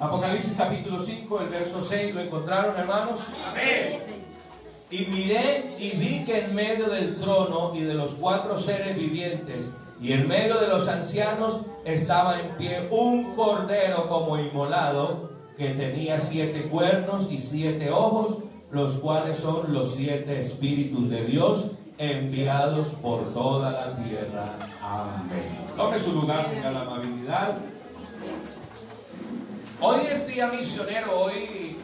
Apocalipsis capítulo 5, el verso 6, ¿lo encontraron hermanos? Amén. Y miré y vi que en medio del trono y de los cuatro seres vivientes y en medio de los ancianos estaba en pie un cordero como inmolado que tenía siete cuernos y siete ojos, los cuales son los siete espíritus de Dios enviados por toda la tierra. Amén. Tome su lugar, tenga la amabilidad. Hoy es día misionero, hoy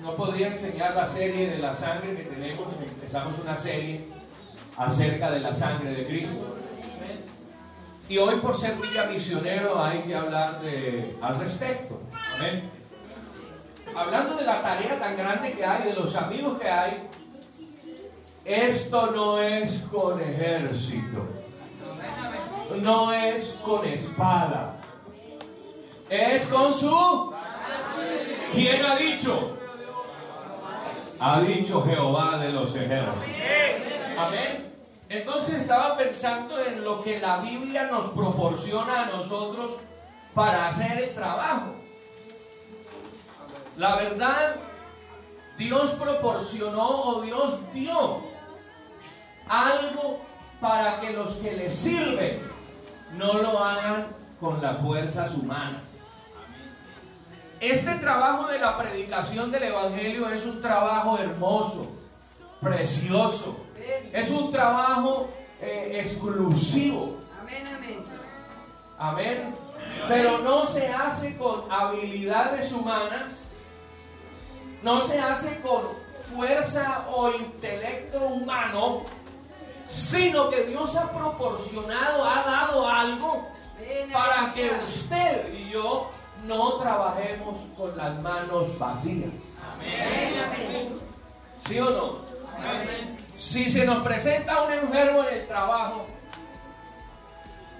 no podría enseñar la serie de la sangre que tenemos, empezamos una serie acerca de la sangre de Cristo. Y hoy por ser día misionero hay que hablar al respecto. Amén. Hablando de la tarea tan grande que hay, de los amigos que hay, esto no es con ejército, no es con espada, es con su... ¿Quién ha dicho? Ha dicho Jehová de los ejércitos. Amén. Entonces estaba pensando en lo que la Biblia nos proporciona a nosotros para hacer el trabajo. La verdad, Dios proporcionó o Dios dio algo para que los que le sirven no lo hagan con las fuerzas humanas. Este trabajo de la predicación del Evangelio es un trabajo hermoso, precioso. Es un trabajo eh, exclusivo. Amén, amén. Amén. Pero no se hace con habilidades humanas, no se hace con fuerza o intelecto humano, sino que Dios ha proporcionado, ha dado algo para que usted y yo no trabajemos con las manos vacías. ¿Sí o no? Si se nos presenta un enfermo en el trabajo,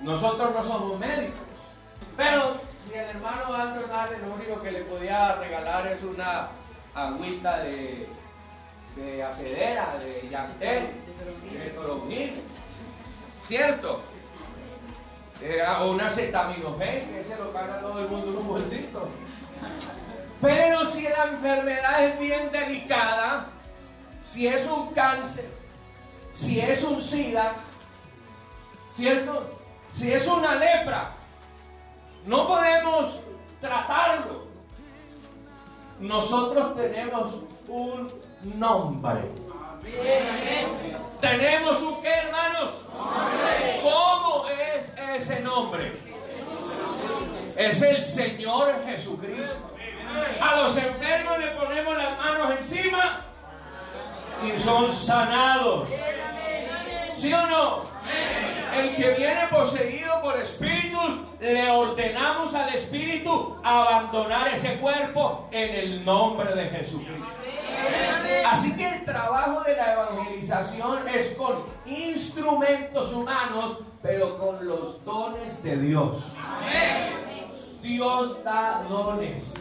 nosotros no somos médicos. Pero si el hermano Andrew lo único que le podía regalar es una agüita de, de acedera, de llantel, de toronil. ¿Cierto? Eh, o una acetaminofén, que ese lo paga todo el mundo en un bolsito. Pero si la enfermedad es bien delicada, si es un cáncer, si es un SIDA, ¿cierto? Si es una lepra, no podemos tratarlo. Nosotros tenemos un nombre. Tenemos un qué, hermanos? ¿Cómo es ese nombre? Es el Señor Jesucristo. A los enfermos le ponemos las manos encima y son sanados. ¿Sí o no? El que viene poseído por espíritus, le ordenamos al espíritu abandonar ese cuerpo en el nombre de Jesucristo. Así que el trabajo de la evangelización es con instrumentos humanos, pero con los dones de Dios. Dios da dones.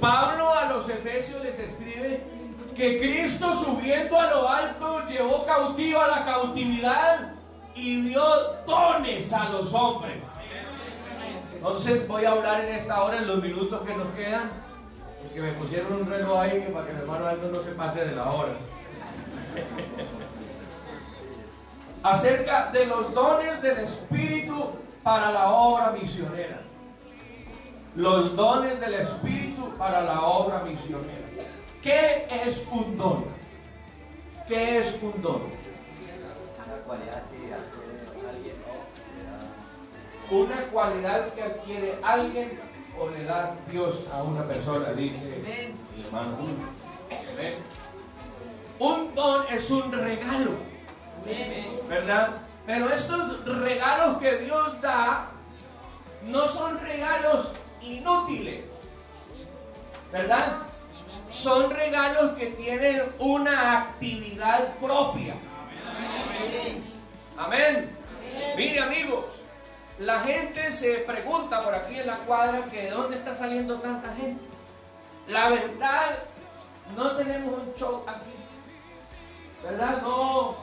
Pablo a los Efesios les escribe que Cristo subiendo a lo alto llevó cautivo a la cautividad y dio dones a los hombres. Entonces voy a hablar en esta hora, en los minutos que nos quedan, que me pusieron un reloj ahí para que el hermano Aldo no se pase de la hora. Acerca de los dones del Espíritu para la obra misionera. Los dones del Espíritu para la obra misionera. ¿Qué es un don? ¿Qué es un don? Una cualidad que adquiere alguien o le da Dios a una persona, dice mi hermano. Un don es un regalo, ¿verdad? Pero estos regalos que Dios da no son regalos inútiles, ¿verdad? Son regalos que tienen una actividad propia. Amén. Mire amigos, la gente se pregunta por aquí en la cuadra que de dónde está saliendo tanta gente. La verdad, no tenemos un show aquí. ¿Verdad? No.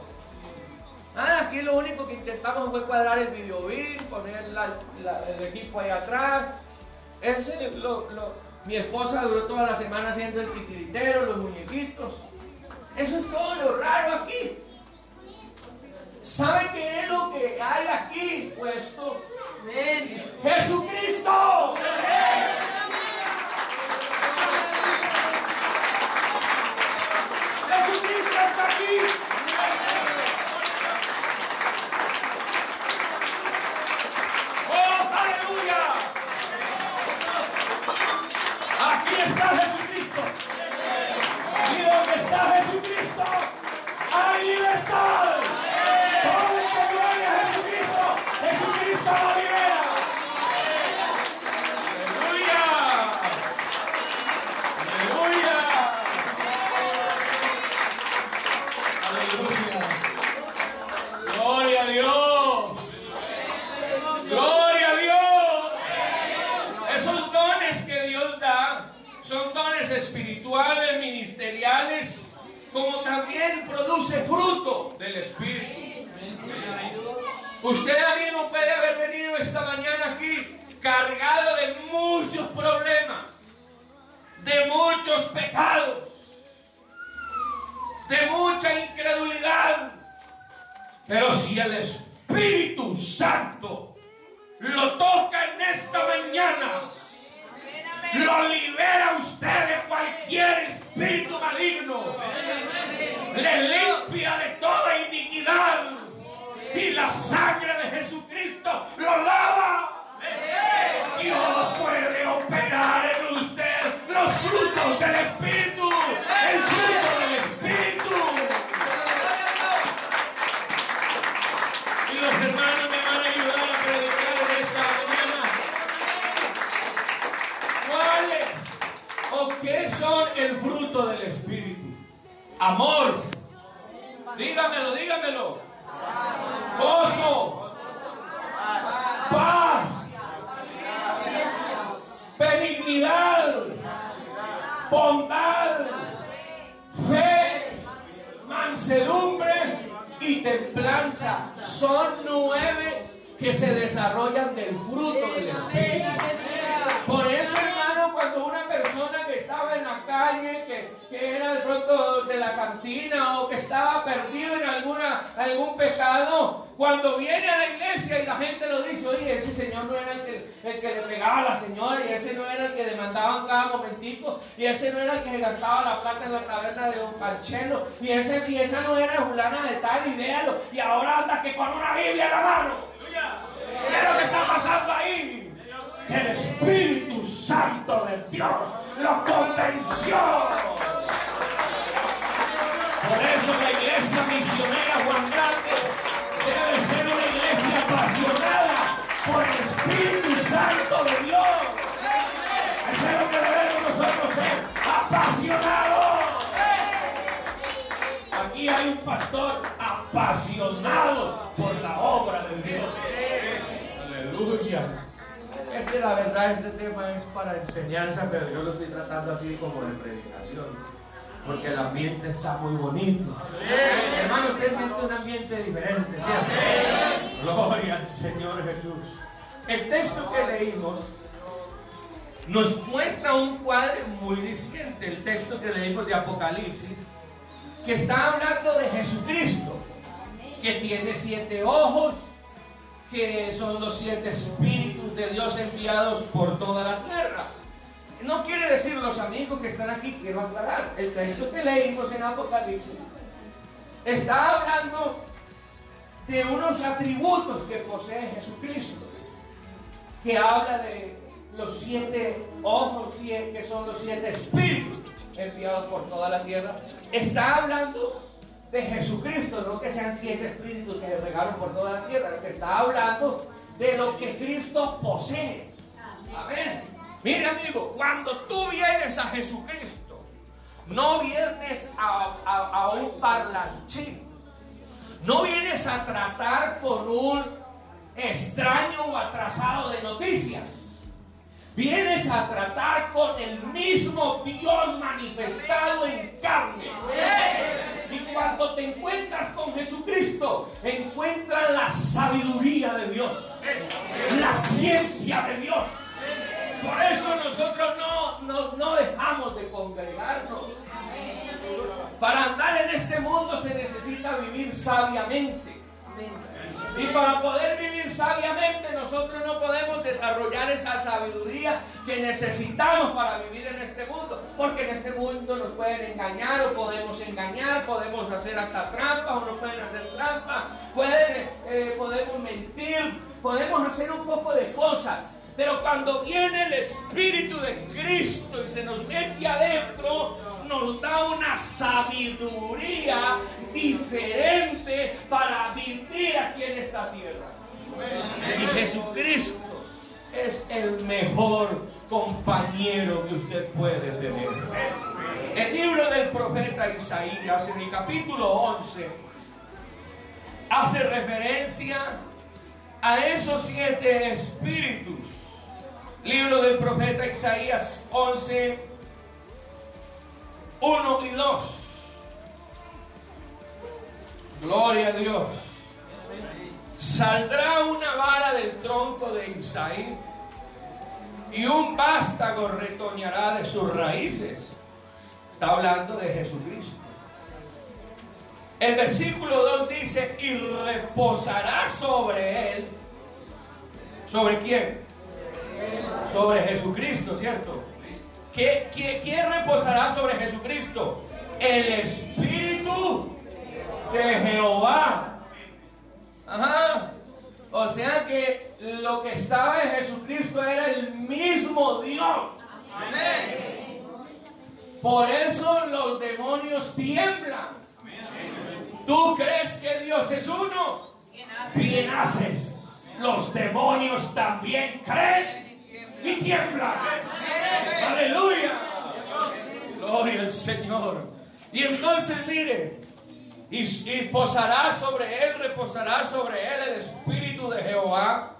Nada, aquí lo único que intentamos fue cuadrar el video poner el equipo ahí atrás Ese, lo, lo, mi esposa duró toda la semana haciendo el titiritero, los muñequitos. Eso es todo lo raro aquí. ¿Sabe qué es lo que hay aquí puesto? ¡Jesucristo! ¡Jesucristo le limpia de toda iniquidad y la sangre Gozo. Paz. Benignidad. Bondad. Fe. Mansedumbre y templanza. Son nueve que se desarrollan del fruto del Espíritu. Por eso, hermano, cuando una persona que estaba en la calle, que, era de pronto de la cantina o que estaba perdido en alguna, algún pecado, cuando viene a la iglesia y la gente lo dice, oye, ese señor no era el que, el que le pegaba a la señora y ese no era el que demandaban cada momentico y ese no era el que gastaba la plata en la taberna de Don Panchelo y, ese, y esa no era fulana de tal y véalo y ahora anda que con una Biblia la mano. Aleluya. Es que la verdad este tema es para enseñanza, pero yo lo estoy tratando así como de predicación. Porque el ambiente está muy bonito. Hermano, usted siente un ambiente diferente, ¿cierto? Gloria al Señor Jesús. El texto que leímos nos muestra un cuadro muy distinto. El texto que leímos de Apocalipsis, que está hablando de Jesucristo, que tiene siete ojos, que son los siete espíritus de Dios enviados por toda la tierra. No quiere decir los amigos que están aquí, quiero aclarar, el texto que leímos en Apocalipsis está hablando de unos atributos que posee Jesucristo, que habla de los siete ojos, que son los siete espíritus enviados por toda la tierra. Está hablando de Jesucristo, no que sean siete espíritus que se regaron por toda la tierra, que está hablando de lo que Cristo posee. Amén. Mire amigo, cuando tú vienes a Jesucristo, no vienes a, a, a un parlanchín, no vienes a tratar con un extraño o atrasado de noticias. Vienes a tratar con el mismo Dios manifestado en carne. Y cuando te encuentras con Jesucristo, encuentras la sabiduría de Dios, la ciencia de Dios. Por eso nosotros no, no, dejamos de congregarnos. Para andar en este mundo se necesita vivir sabiamente. Y para poder vivir sabiamente nosotros no podemos desarrollar esa sabiduría que necesitamos para vivir en este mundo. Porque en este mundo nos pueden engañar o podemos engañar, podemos hacer hasta trampas o nos pueden hacer trampas, pueden, eh, podemos mentir, podemos hacer un poco de cosas. Pero cuando viene el Espíritu de Cristo y se nos mete adentro, nos da una sabiduría diferente para vivir tierra. Y Jesucristo es el mejor compañero que usted puede tener. El libro del profeta Isaías en el capítulo 11 hace referencia a esos siete espíritus. Libro del profeta Isaías 11, 1 y 2. Gloria a Dios. Saldrá una vara del tronco de Isaí y un vástago retoñará de sus raíces. Está hablando de Jesucristo. El versículo 2 dice, y reposará sobre él. ¿Sobre quién? Sobre Jesucristo, ¿cierto? ¿Qué, quién reposará sobre Jesucristo? El Espíritu de Jehová. Ajá. O sea que lo que estaba en Jesucristo era el mismo Dios. Amén. Por eso los demonios tiemblan. ¿Tú crees que Dios es uno? Bien haces. Los demonios también creen y tiemblan. Aleluya. Gloria al Señor. Y entonces mire, y, posará sobre él, reposará sobre él el espíritu de Jehová,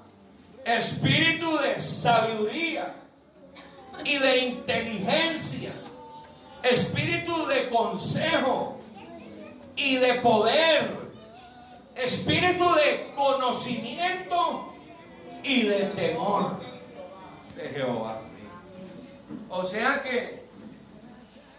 espíritu de sabiduría y de inteligencia, espíritu de consejo y de poder, espíritu de conocimiento y de temor de Jehová. O sea que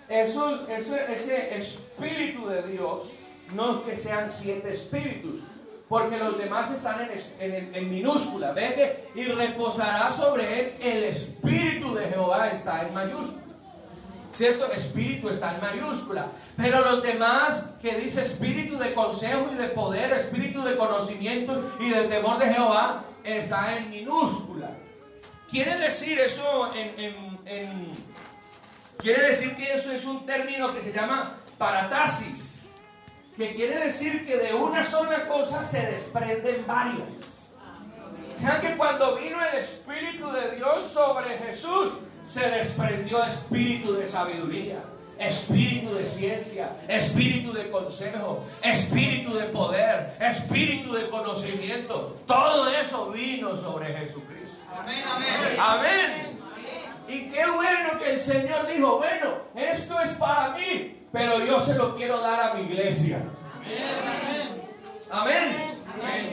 ese espíritu de Dios no que sean siete espíritus, porque los demás están en, en, minúscula. Ve y reposará sobre él el espíritu de Jehová está en mayúscula. ¿Cierto? Espíritu está en mayúscula. Pero los demás que dice espíritu de consejo y de poder, espíritu de conocimiento y de temor de Jehová, está en minúscula. Quiere decir eso en quiere decir que eso es un término que se llama paratasis que quiere decir que de una sola cosa se desprenden varias. O sea que cuando vino el Espíritu de Dios sobre Jesús, se desprendió espíritu de sabiduría, espíritu de ciencia, espíritu de consejo, espíritu de poder, espíritu de conocimiento. Todo eso vino sobre Jesucristo. Amén, amén. Amén. Y qué bueno que el Señor dijo, bueno, esto es para mí, pero yo se lo quiero dar a mi iglesia. Amén.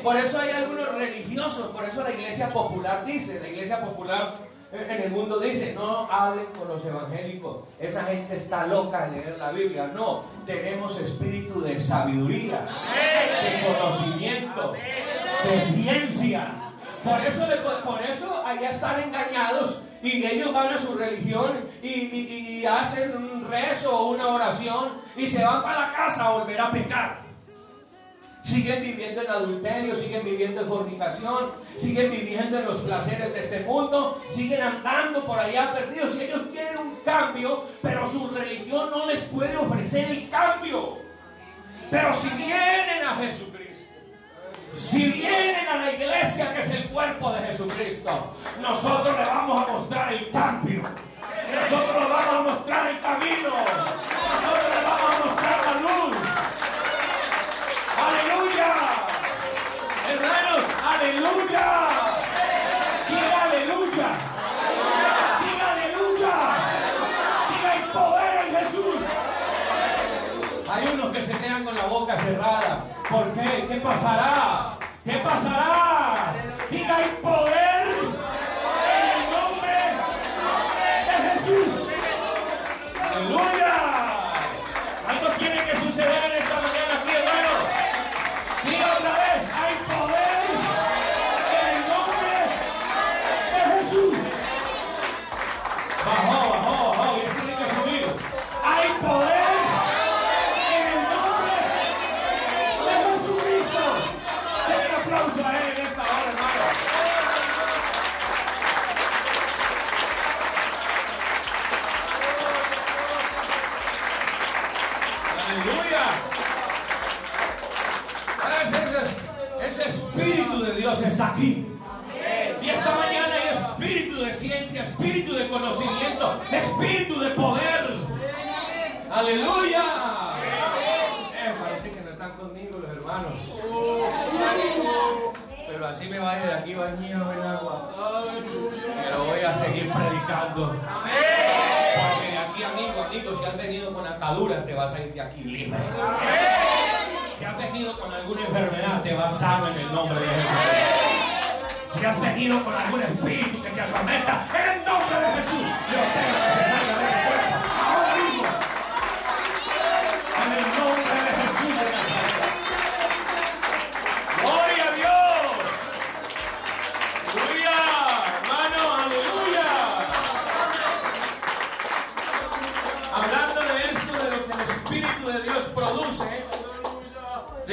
Por eso hay algunos religiosos, por eso la iglesia popular dice, la iglesia popular en el mundo dice, no hablen con los evangélicos, esa gente está loca de leer la Biblia. No, tenemos espíritu de sabiduría, de conocimiento, de ciencia. Por eso, por eso allá están engañados y ellos van a su religión y, hacen un rezo o una oración y se van para la casa a volver a pecar. Siguen viviendo en adulterio, siguen viviendo en fornicación, siguen viviendo en los placeres de este mundo, siguen andando por allá perdidos. Y ellos quieren un cambio, pero su religión no les puede ofrecer el cambio. Pero si vienen a Jesucristo, si vienen a la iglesia que es el cuerpo de Jesucristo, nosotros le vamos a mostrar el cambio. Nosotros le vamos a mostrar el camino. Nosotros le vamos a mostrar la luz. Aleluya. Hermanos, aleluya. Diga aleluya. Diga aleluya. Diga el poder en Jesús. Hay unos que se quedan con la boca cerrada. ¿Por qué? ¿Qué pasará? ¿Qué pasará? Diga el poder Porque de aquí, amigo, amigo, si has venido con ataduras, te vas a ir de aquí libre. Si has venido con alguna enfermedad, te vas sano en el nombre de Jesús. Si has venido con algún espíritu que te atormenta, en el nombre de Jesús, yo tengo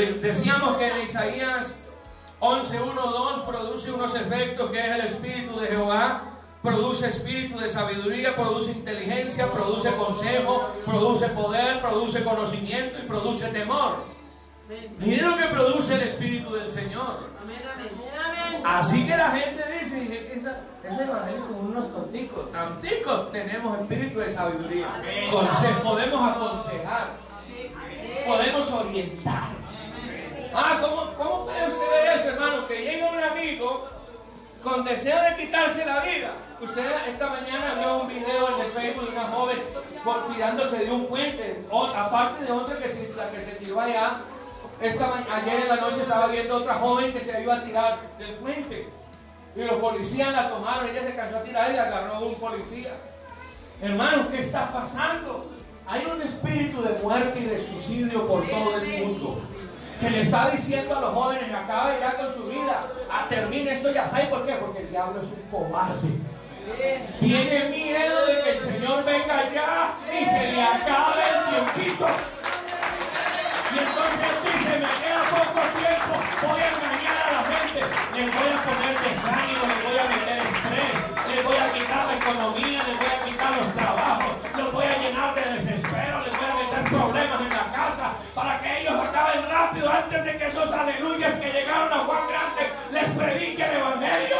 decíamos que en Isaías 11, 1, 2 produce unos efectos que es el Espíritu de Jehová, produce espíritu de sabiduría, produce inteligencia, produce consejo, produce poder, produce conocimiento y produce temor. Miren lo que produce el Espíritu del Señor. Así que la gente dice, ese evangelio con unos tonticos, tanticos, tenemos espíritu de sabiduría. Conse- podemos aconsejar, podemos orientar. Ah, ¿cómo, ¿cómo puede usted ver eso, hermano? Que llega un amigo con deseo de quitarse la vida. Usted esta mañana vio un video en el Facebook de una joven por tirándose de un puente, aparte de otra que se, tiró allá. Esta ayer en la noche estaba viendo otra joven que se iba a tirar del puente. Y los policías la tomaron, ella se cansó a tirar y agarró un policía. Hermanos, ¿qué está pasando? Hay un espíritu de muerte y de suicidio por todo el mundo. Que le está diciendo a los jóvenes, acabe ya con su vida. Ah, termine esto ya. ¿Sabe por qué? Porque el diablo es un cobarde. Tiene miedo de que el Señor venga ya y se le acabe el tiempito. Y entonces dice, me queda poco tiempo, voy a engañar a la gente, les voy a poner desánimo, les voy a meter estrés, les voy a quitar la economía, antes de que esos aleluyas que llegaron a Juan Grande les prediquen el Evangelio.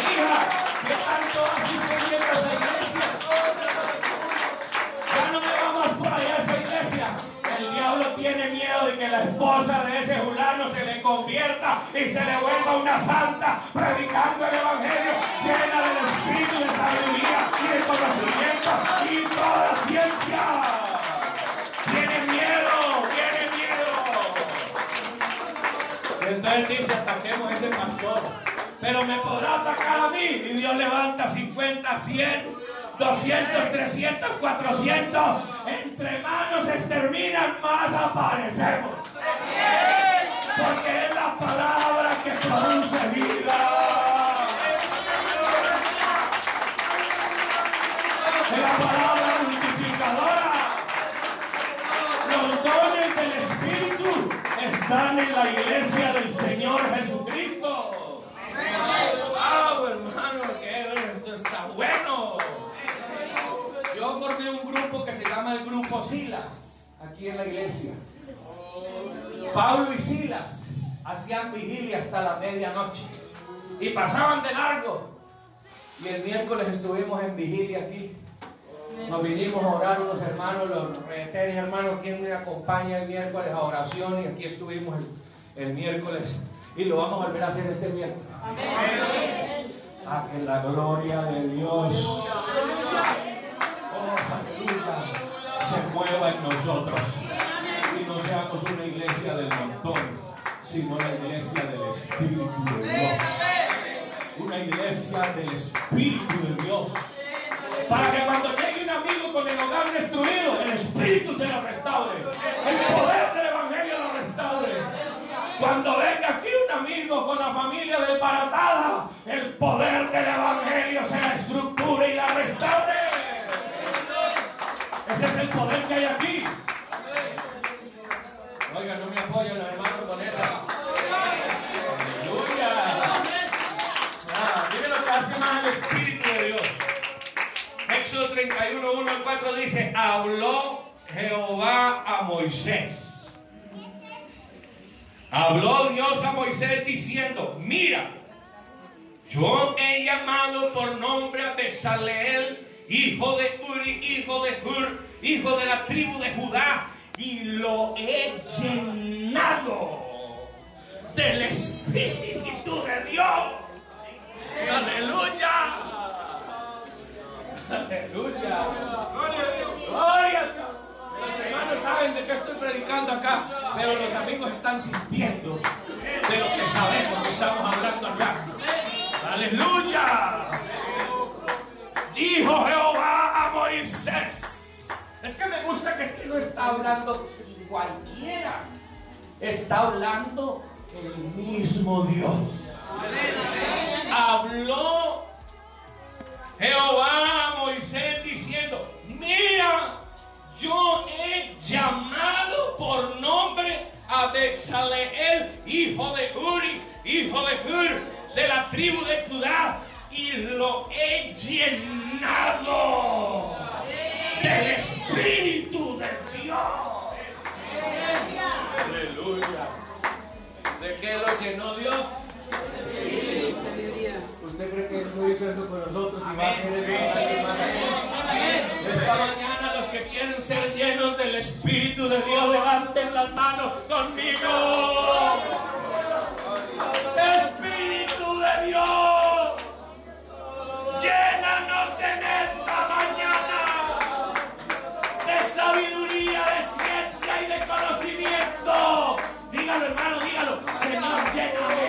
Hija, ¿qué tanto has sucediendo a esa iglesia? Ya no me vamos por allá esa iglesia. El diablo tiene miedo de que la esposa de ese fulano se le convierta y se le vuelva una santa predicando el evangelio llena del espíritu de sabiduría y de conocimiento y toda ciencia. Entonces dice, ataquemos a ese pastor. Pero me podrá atacar a mí. Y Dios levanta 50, 100, 200, 300, 400. Entre manos se exterminan, más aparecemos. Porque es la palabra que produce vida. Es la palabra multiplicadora. Los dones del Espíritu están en la iglesia del Señor Jesucristo. ¡Wow, que esto está bueno! Yo formé un grupo que se llama el Grupo Silas, aquí en la iglesia. Pablo y Silas hacían vigilia hasta la medianoche y pasaban de largo. Y el miércoles estuvimos en vigilia aquí. Nos vinimos a orar unos hermanos, los retenes hermanos, quien me acompaña el miércoles a oración y aquí estuvimos el, el miércoles y lo vamos a volver a hacer este miércoles. A que la gloria de Dios oh, se mueva en nosotros y no seamos una iglesia del montón, sino la iglesia del Espíritu de Dios. Una iglesia del Espíritu poder que hay aquí. Oiga, no me apoyan los hermanos con esa. Aleluya. Ah, mire lo que hace más el Espíritu de Dios. Éxodo 31, 1 al 4 dice, habló Jehová a Moisés. Habló Dios a Moisés diciendo, mira, yo he llamado por nombre a Besaleel, hijo de Uri, hijo de Hur, hijo de la tribu de Judá, y lo he llenado del Espíritu de Dios. Aleluya. Aleluya. Gloria. Los hermanos saben de qué estoy predicando acá, pero los amigos están sintiendo de lo que sabemos que estamos hablando acá. Aleluya. Dijo Jehová a Moisés. Es que me gusta que es que no está hablando cualquiera. Está hablando el mismo Dios. Habló Jehová a Moisés diciendo, mira, yo he llamado por nombre a Bezaleel, hijo de Uri, hijo de Hur, de la tribu de Judá, y lo he llenado del Espíritu de Dios. Aleluya. ¿De qué lo llenó Dios? ¿Usted cree que no hizo eso con nosotros y va a hacer eso? Esta mañana los que quieren ser llenos del Espíritu de Dios levanten las manos conmigo. Llénanos en esta mañana de sabiduría, de ciencia y de conocimiento. Dígalo hermano, dígalo. Señor, lléname.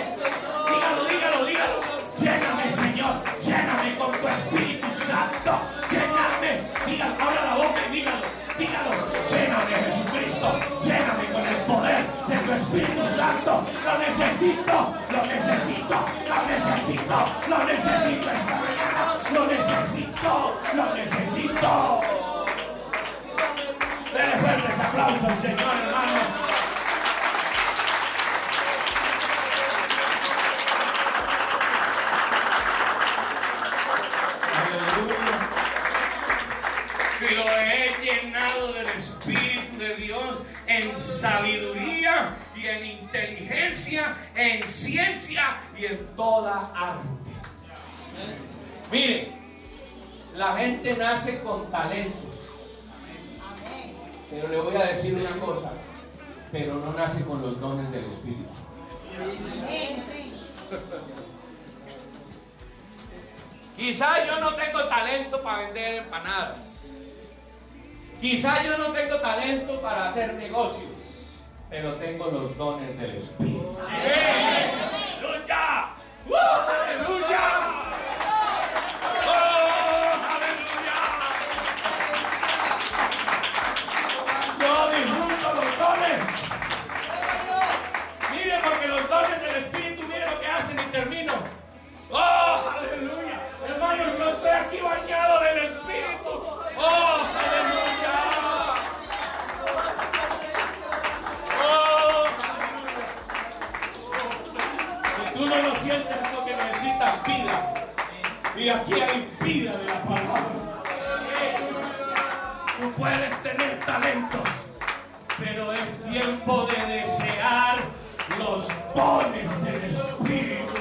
Dígalo, dígalo, dígalo. Lléname, Señor. Lléname con tu Espíritu Santo. Lléname. Dígalo, abra la boca y dígalo. Dígalo. Lléname, Jesucristo. Lléname con el poder de tu Espíritu Santo. Lo necesito. Lo necesito. Lo necesito. Lo necesito esta mañana. Lo necesito. Lo necesito. Denle fuertes aplausos al Señor, hermano. y lo he llenado del Espíritu de Dios en sabiduría y en inteligencia, en ciencia y en toda arte. Mire, la gente nace con talentos. Pero le voy a decir una cosa, pero no nace con los dones del Espíritu. Quizá yo no tengo talento para vender empanadas. Quizá yo no tengo talento para hacer negocios, pero tengo los dones del Espíritu. ¡Aleluya! ¡Uh, ¡Aleluya! Talentos, pero es tiempo de desear los dones del Espíritu.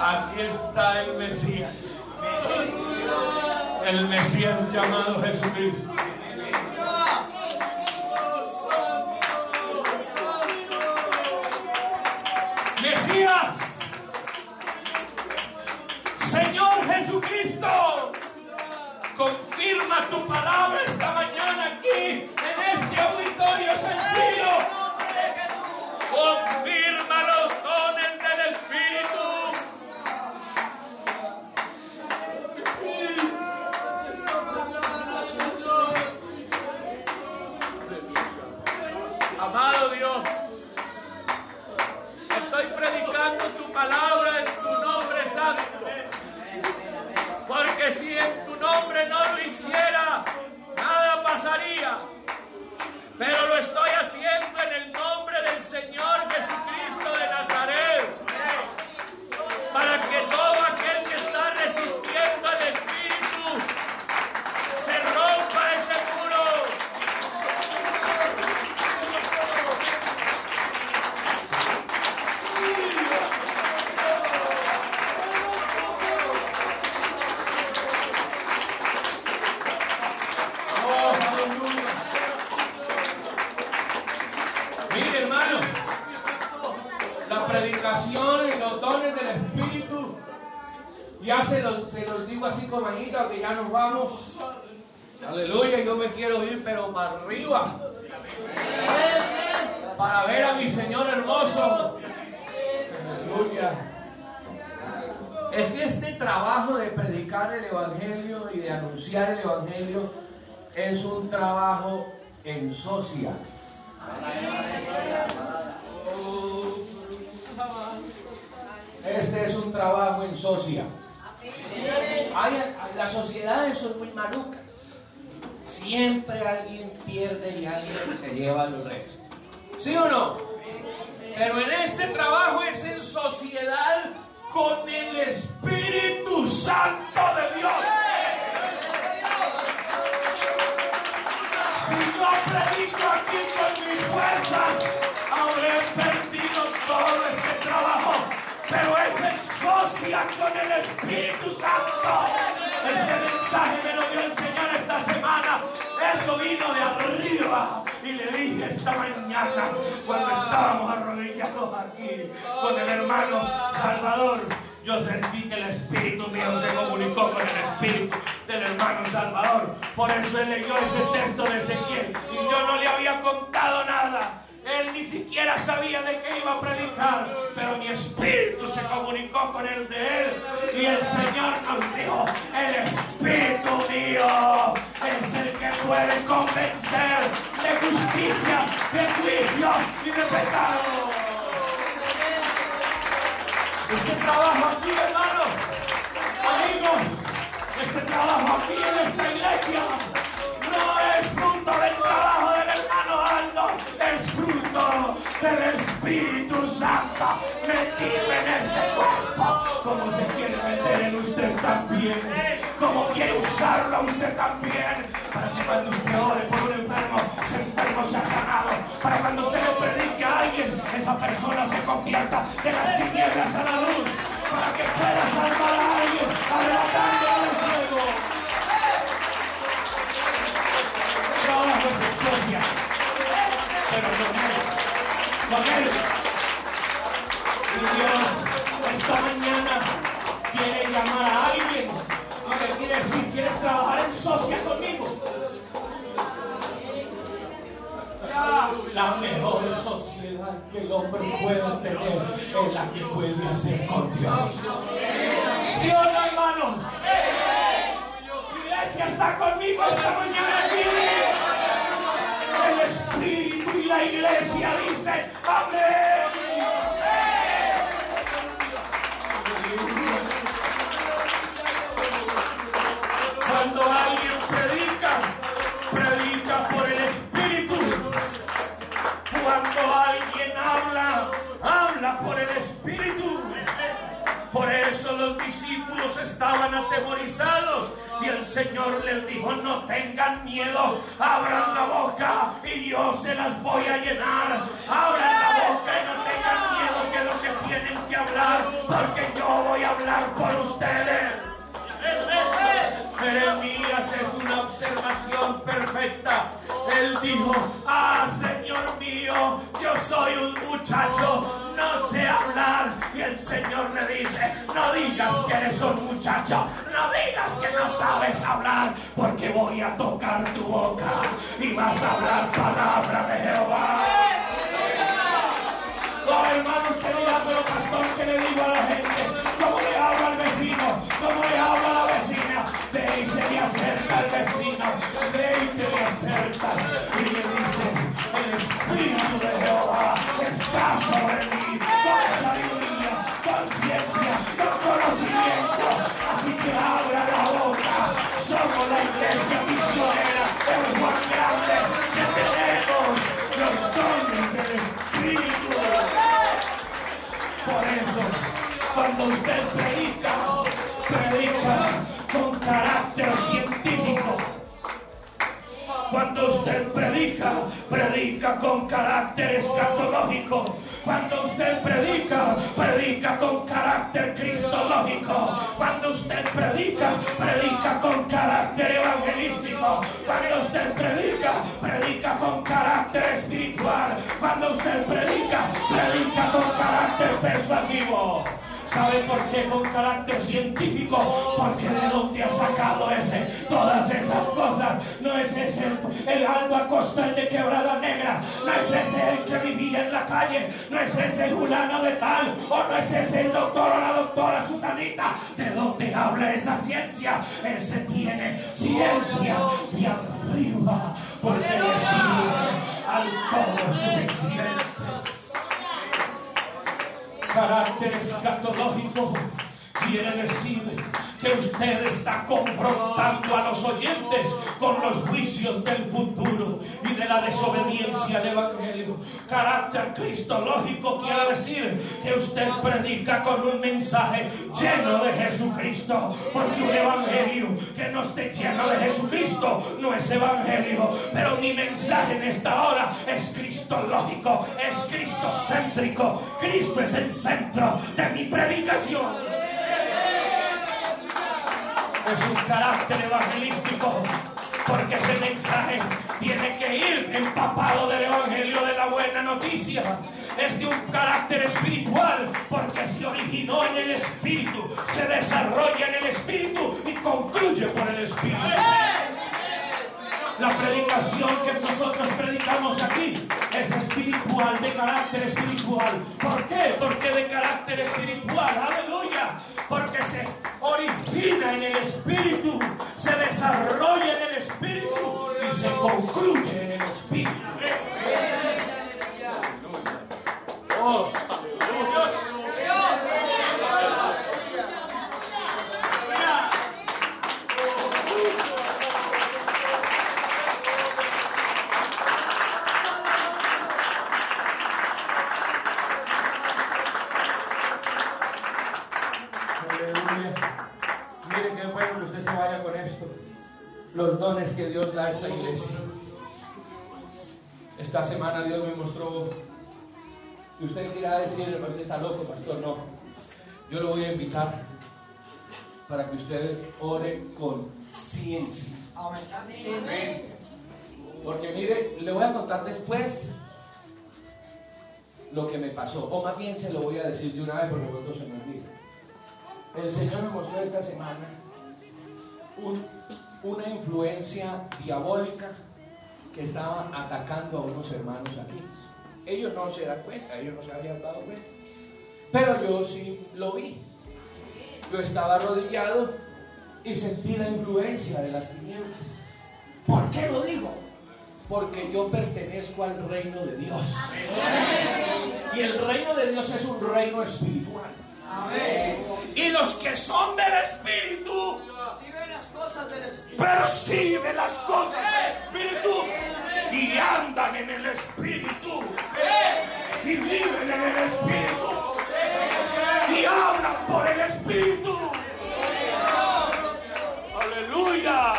Aquí está el Mesías. El Mesías llamado Jesucristo. Si en tu nombre no lo hiciera, nada pasaría. Pero lo ya nos vamos. Aleluya, yo me quiero ir pero para arriba. Para ver a mi Señor hermoso. Aleluya. Es que este trabajo de predicar el Evangelio y de anunciar el Evangelio es un trabajo en social. Este es un trabajo en social. las sociedades son muy malucas. Siempre alguien pierde y alguien se lleva los restos. ¿Sí o no? Pero en este trabajo es en sociedad con el Espíritu Santo de Dios. Si yo predico aquí con mis fuerzas, habré perdido todo este trabajo. Con el Espíritu Santo. Este mensaje me lo dio el Señor esta semana. Eso vino de arriba. Y le dije esta mañana, cuando estábamos arrodillados aquí con el hermano Salvador, yo sentí que el Espíritu mío se comunicó con el Espíritu del hermano Salvador. Por eso él leyó ese texto de Ezequiel. Y yo no le había contado nada. Él ni siquiera sabía de qué iba a predicar, pero mi espíritu se comunicó con el de él. Y el Señor nos dijo, el espíritu mío es el que puede convencer de justicia, de juicio y de pecado. Este trabajo aquí, hermanos, amigos, este trabajo aquí en esta iglesia no es fruto del trabajo del Espíritu Santo metido en este cuerpo, como se quiere meter en usted también, como quiere usarlo usted también, para que cuando usted ore por un enfermo, ese enfermo sea sanado, para cuando usted le predique a alguien, esa persona se convierta de las tinieblas a la luz, para que pueda salvar a alguien, adelantándolo La mejor sociedad que el hombre pueda tener es la que puede hacer con Dios. ¿Sí no, hermanos? iglesia está conmigo esta mañana aquí. El Espíritu y la iglesia dicen amén. Por el Espíritu. Por eso los discípulos estaban atemorizados y el Señor les dijo, no tengan miedo, abran la boca y yo se las voy a llenar. Abran la boca y no tengan miedo que lo que tienen que hablar, porque yo voy a hablar por ustedes. Jeremías es una observación perfecta. Él dijo, ah, Señor mío, yo soy un muchacho no sé hablar. Y el Señor le dice, no digas que eres un muchacho, no digas que no sabes hablar, porque voy a tocar tu boca y vas a hablar palabra de Jehová. Oh, hermano, usted dirá, pero pastor, ¿qué le digo a la gente? Usted predica, predica con carácter científico. Cuando usted predica, predica con carácter escatológico. Cuando usted predica, predica con carácter cristológico. Cuando usted predica, predica con carácter evangelístico. Cuando usted predica, predica con carácter espiritual. Cuando usted predica, predica con carácter persuasivo. ¿Sabe por qué con carácter científico? Porque de dónde ha sacado ese, todas esas cosas. No es ese el, el Aldo Acosta, el de Quebrada Negra. No es ese el que vivía en la calle. No es ese el fulano de tal. O no es ese el doctor o la doctora Sutanita. ¿De dónde habla esa ciencia? Ese tiene ciencia de arriba. Porque recibe al todo suficiente carácter escatológico quiere decir que usted está confrontando a los oyentes con los juicios del futuro y de la desobediencia al Evangelio. Carácter cristológico quiere decir que usted predica con un mensaje lleno de Jesucristo, porque un Evangelio que no esté lleno de Jesucristo no es Evangelio, pero mi mensaje en esta hora es cristológico, es cristocéntrico. Cristo es el centro de mi predicación es un carácter evangelístico, porque ese mensaje tiene que ir empapado del evangelio de la buena noticia. Es de un carácter espiritual, porque se originó en el espíritu, se desarrolla en el espíritu y concluye por el espíritu. La predicación que nosotros predicamos aquí es espiritual, de carácter espiritual. ¿Por qué? Porque de carácter espiritual, aleluya. Porque se origina en el espíritu, se desarrolla en el espíritu y se concluye en el espíritu. Oh, dones que Dios da a esta iglesia. Esta semana Dios me mostró, y usted quiera decir, pues está loco, pastor, no. Yo lo voy a invitar para que usted ore con ciencia. Porque mire, le voy a contar después lo que me pasó, o más bien se lo voy a decir de una vez porque luego se me olvida. El Señor me mostró esta semana un una influencia diabólica que estaba atacando a unos hermanos aquí. Ellos no se dan cuenta, ellos no se habían dado cuenta. Pero yo sí lo vi. Yo estaba arrodillado y sentí la influencia de las tinieblas. ¿Por qué lo digo? Porque yo pertenezco al reino de Dios. Y el reino de Dios es un reino espiritual. Y los que son del Espíritu percibe las cosas del Espíritu y andan en el Espíritu y viven en el Espíritu y hablan por el Espíritu. Aleluya.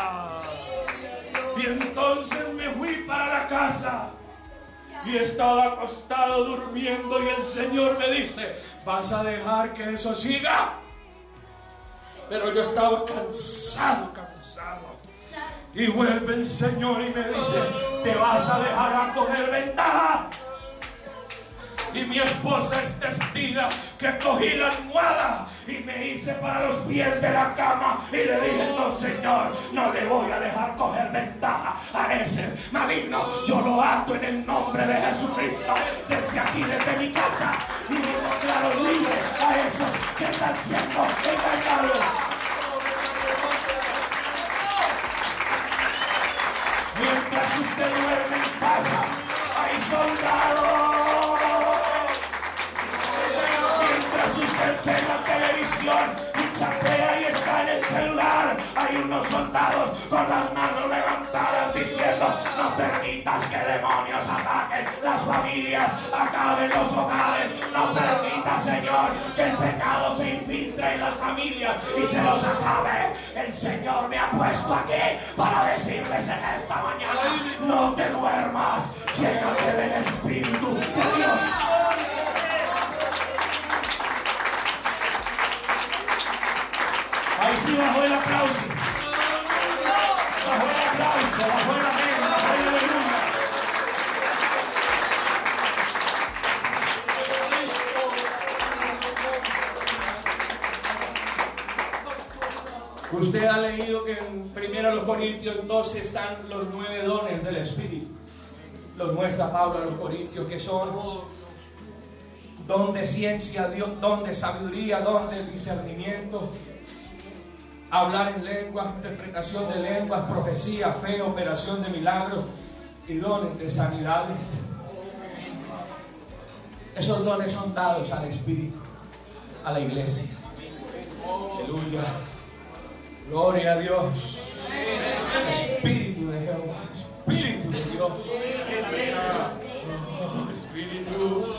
Y entonces me fui para la casa y estaba acostado durmiendo y el Señor me dice, ¿vas a dejar que eso siga? Pero yo estaba cansado, cansado. Y vuelve el Señor y me dice, te vas a dejar a coger ventaja. Y mi esposa es testiga que cogí la almohada y me hice para los pies de la cama y le dije, no señor, no le voy a dejar coger ventaja a ese maligno. Yo lo ato en el nombre de Jesucristo desde aquí, desde mi casa. Y lo declaro libre a esos que están siendo engañados. Televisión y chatea y está en el celular, hay unos soldados con las manos levantadas diciendo, no permitas que demonios ataquen las familias, acaben los hogares, no permitas, Señor, que el pecado se infiltre en las familias y se los acabe. El Señor me ha puesto aquí para decirles en esta mañana, no te duermas, llénate del Espíritu de Dios. El aplauso. Bajó el aplauso, bajó el amén. Usted ha leído que en 1 Corintios 12 están los nueve dones del Espíritu. Los muestra Pablo a los Corintios, que son don de ciencia, don de sabiduría, don de discernimiento, hablar en lenguas, interpretación de lenguas, profecía, fe, operación de milagros y dones de sanidades. Esos dones son dados al Espíritu, a la iglesia. Aleluya. Gloria a Dios. Espíritu de Jehová. Espíritu de Dios. Oh, Espíritu.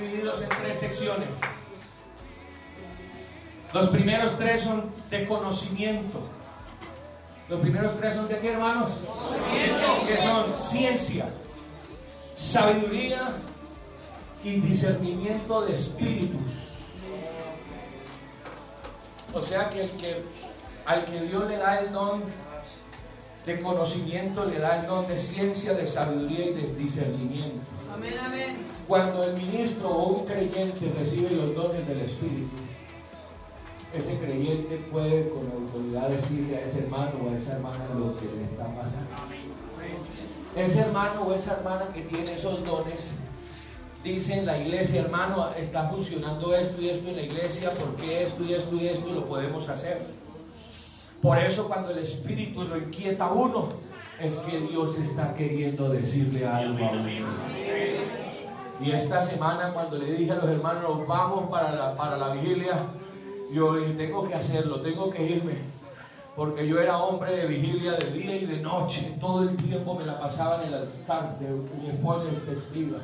Divididos en tres secciones. Los primeros tres son de conocimiento. Los primeros tres son de qué, hermanos? Que son ciencia, sabiduría y discernimiento de espíritus. O sea que, el que al que Dios le da el don de conocimiento, le da el don de ciencia, de sabiduría y de discernimiento. Cuando el ministro o un creyente recibe los dones del Espíritu, ese creyente puede con autoridad decirle a ese hermano o a esa hermana lo que le está pasando. Ese hermano o esa hermana que tiene esos dones dice en la iglesia, hermano, está funcionando esto y esto en la iglesia, porque esto y esto y esto lo podemos hacer? Por eso cuando el Espíritu lo a uno, es que Dios está queriendo decirle algo a. Y esta semana cuando le dije a los hermanos, vamos para la, para la vigilia, yo dije, tengo que hacerlo, tengo que irme. Porque yo era hombre de vigilia de día y de noche. Todo el tiempo me la pasaba en el altar de mi esposa es testiga.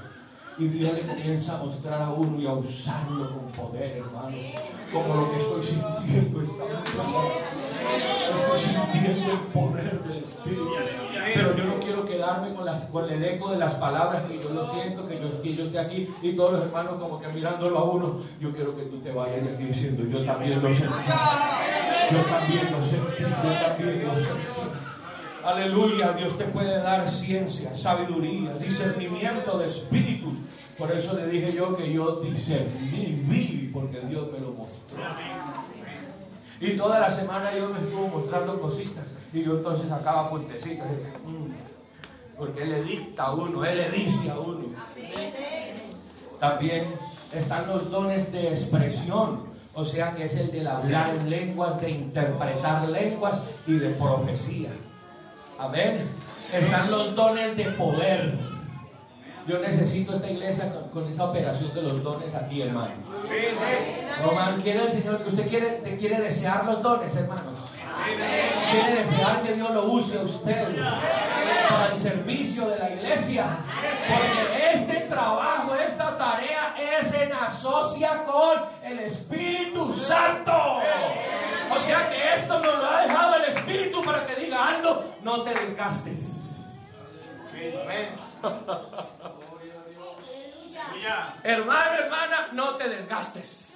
Y Dios le comienza a mostrar a uno y a usarlo con poder, hermano. Como lo que estoy sintiendo esta Estoy sintiendo el poder del Espíritu. Pero yo no quiero quedarme con, las, con el eco de las palabras que yo lo siento, que yo, que yo esté aquí y todos los hermanos como que mirándolo a uno. Yo quiero que tú te vayas aquí diciendo, yo también lo sentí. Yo también lo sentí. Yo también lo sentí. Aleluya, Dios te puede dar ciencia, sabiduría, discernimiento de espíritus. Por eso le dije yo que yo discerní, porque Dios me lo mostró. Y toda la semana Dios me estuvo mostrando cositas. Y yo entonces sacaba puentecitas. Mm, porque Él le dicta a uno, Él le dice a uno. También están los dones de expresión. O sea que es el de hablar en lenguas, de interpretar lenguas y de profecía. Amén. Están los dones de poder. Yo necesito esta iglesia con, esa operación de los dones aquí, hermano. Román, ¿quiere el Señor que usted quiere, quiere desear los dones, hermanos? Quiere desear que Dios lo use a usted para el servicio de la iglesia. Porque este trabajo, esta tarea es en asocia con el Espíritu Santo. O sea que esto nos lo ha dejado que diga, ando, no te desgastes. Hermano, hermana, no te desgastes.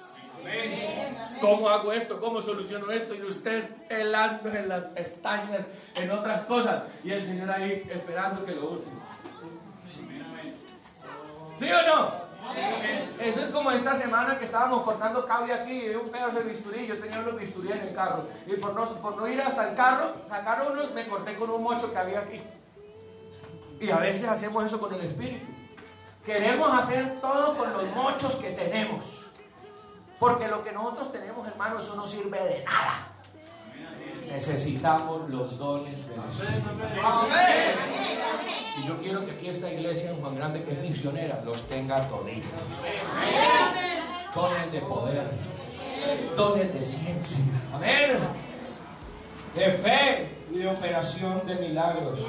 ¿Cómo hago esto? ¿Cómo soluciono esto? Y usted pelando en las pestañas, en otras cosas. Y el Señor ahí esperando que lo use. ¿Sí o no? Eso es como esta semana que estábamos cortando cable aquí y un pedazo de bisturí. Yo tenía unos bisturí en el carro. Y por no, por no ir hasta el carro, sacar uno, me corté con un mocho que había aquí. Y a veces hacemos eso con el espíritu. Queremos hacer todo con los mochos que tenemos. Porque lo que nosotros tenemos, hermano, eso no sirve de nada. Necesitamos los dones del Espíritu. Y yo quiero que aquí esta iglesia en Juan Grande, que es misionera, los tenga toditos. Dones de poder, dones de ciencia. Amén. De fe y de operación de milagros.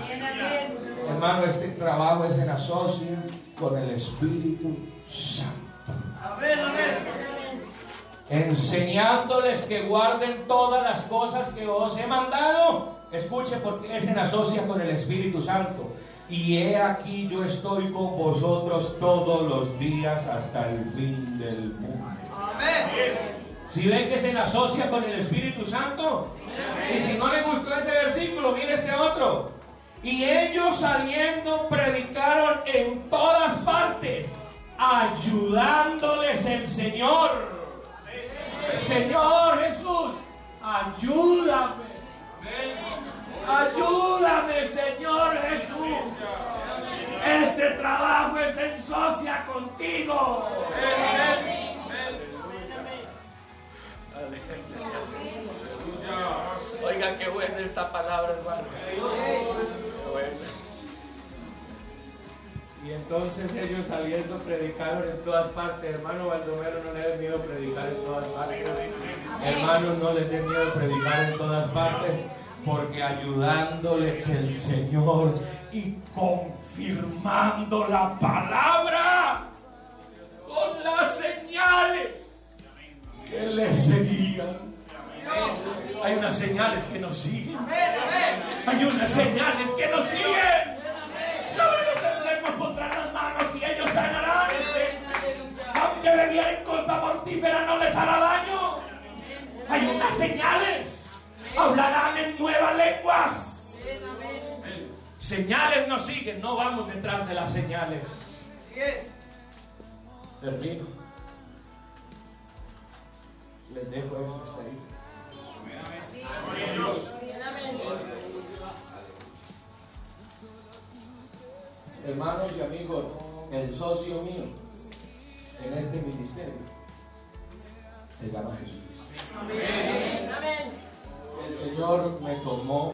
Hermano, este trabajo es en asocio con el Espíritu Santo. Amén, amén enseñándoles que guarden todas las cosas que os he mandado. Escuche porque es en asocia con el Espíritu Santo. Y he aquí yo estoy con vosotros todos los días hasta el fin del mundo. Amén. Si ven que se asocia con el Espíritu Santo. Y si no le gustó ese versículo, mire este otro. Y ellos saliendo predicaron en todas partes ayudándoles el Señor. Señor Jesús, ayúdame. Ayúdame, Señor Jesús. Este trabajo es en socia contigo. Oiga, qué buena esta palabra, hermano. Entonces ellos saliendo predicaron en todas partes. Hermano Baldomero, no le den miedo predicar en todas partes. Hermanos, no les den miedo predicar en todas partes. Porque ayudándoles el Señor y confirmando la palabra con las señales que le seguían. Hay unas señales que nos siguen. Hay unas señales que nos siguen. Mortífera no les hará daño. Hay unas señales. Hablarán en nuevas lenguas. Señales nos siguen, no vamos detrás de las señales. Termino. Les dejo eso hasta ahí. Hermanos y amigos, el socio mío en este ministerio se llama Jesús. El Señor me tomó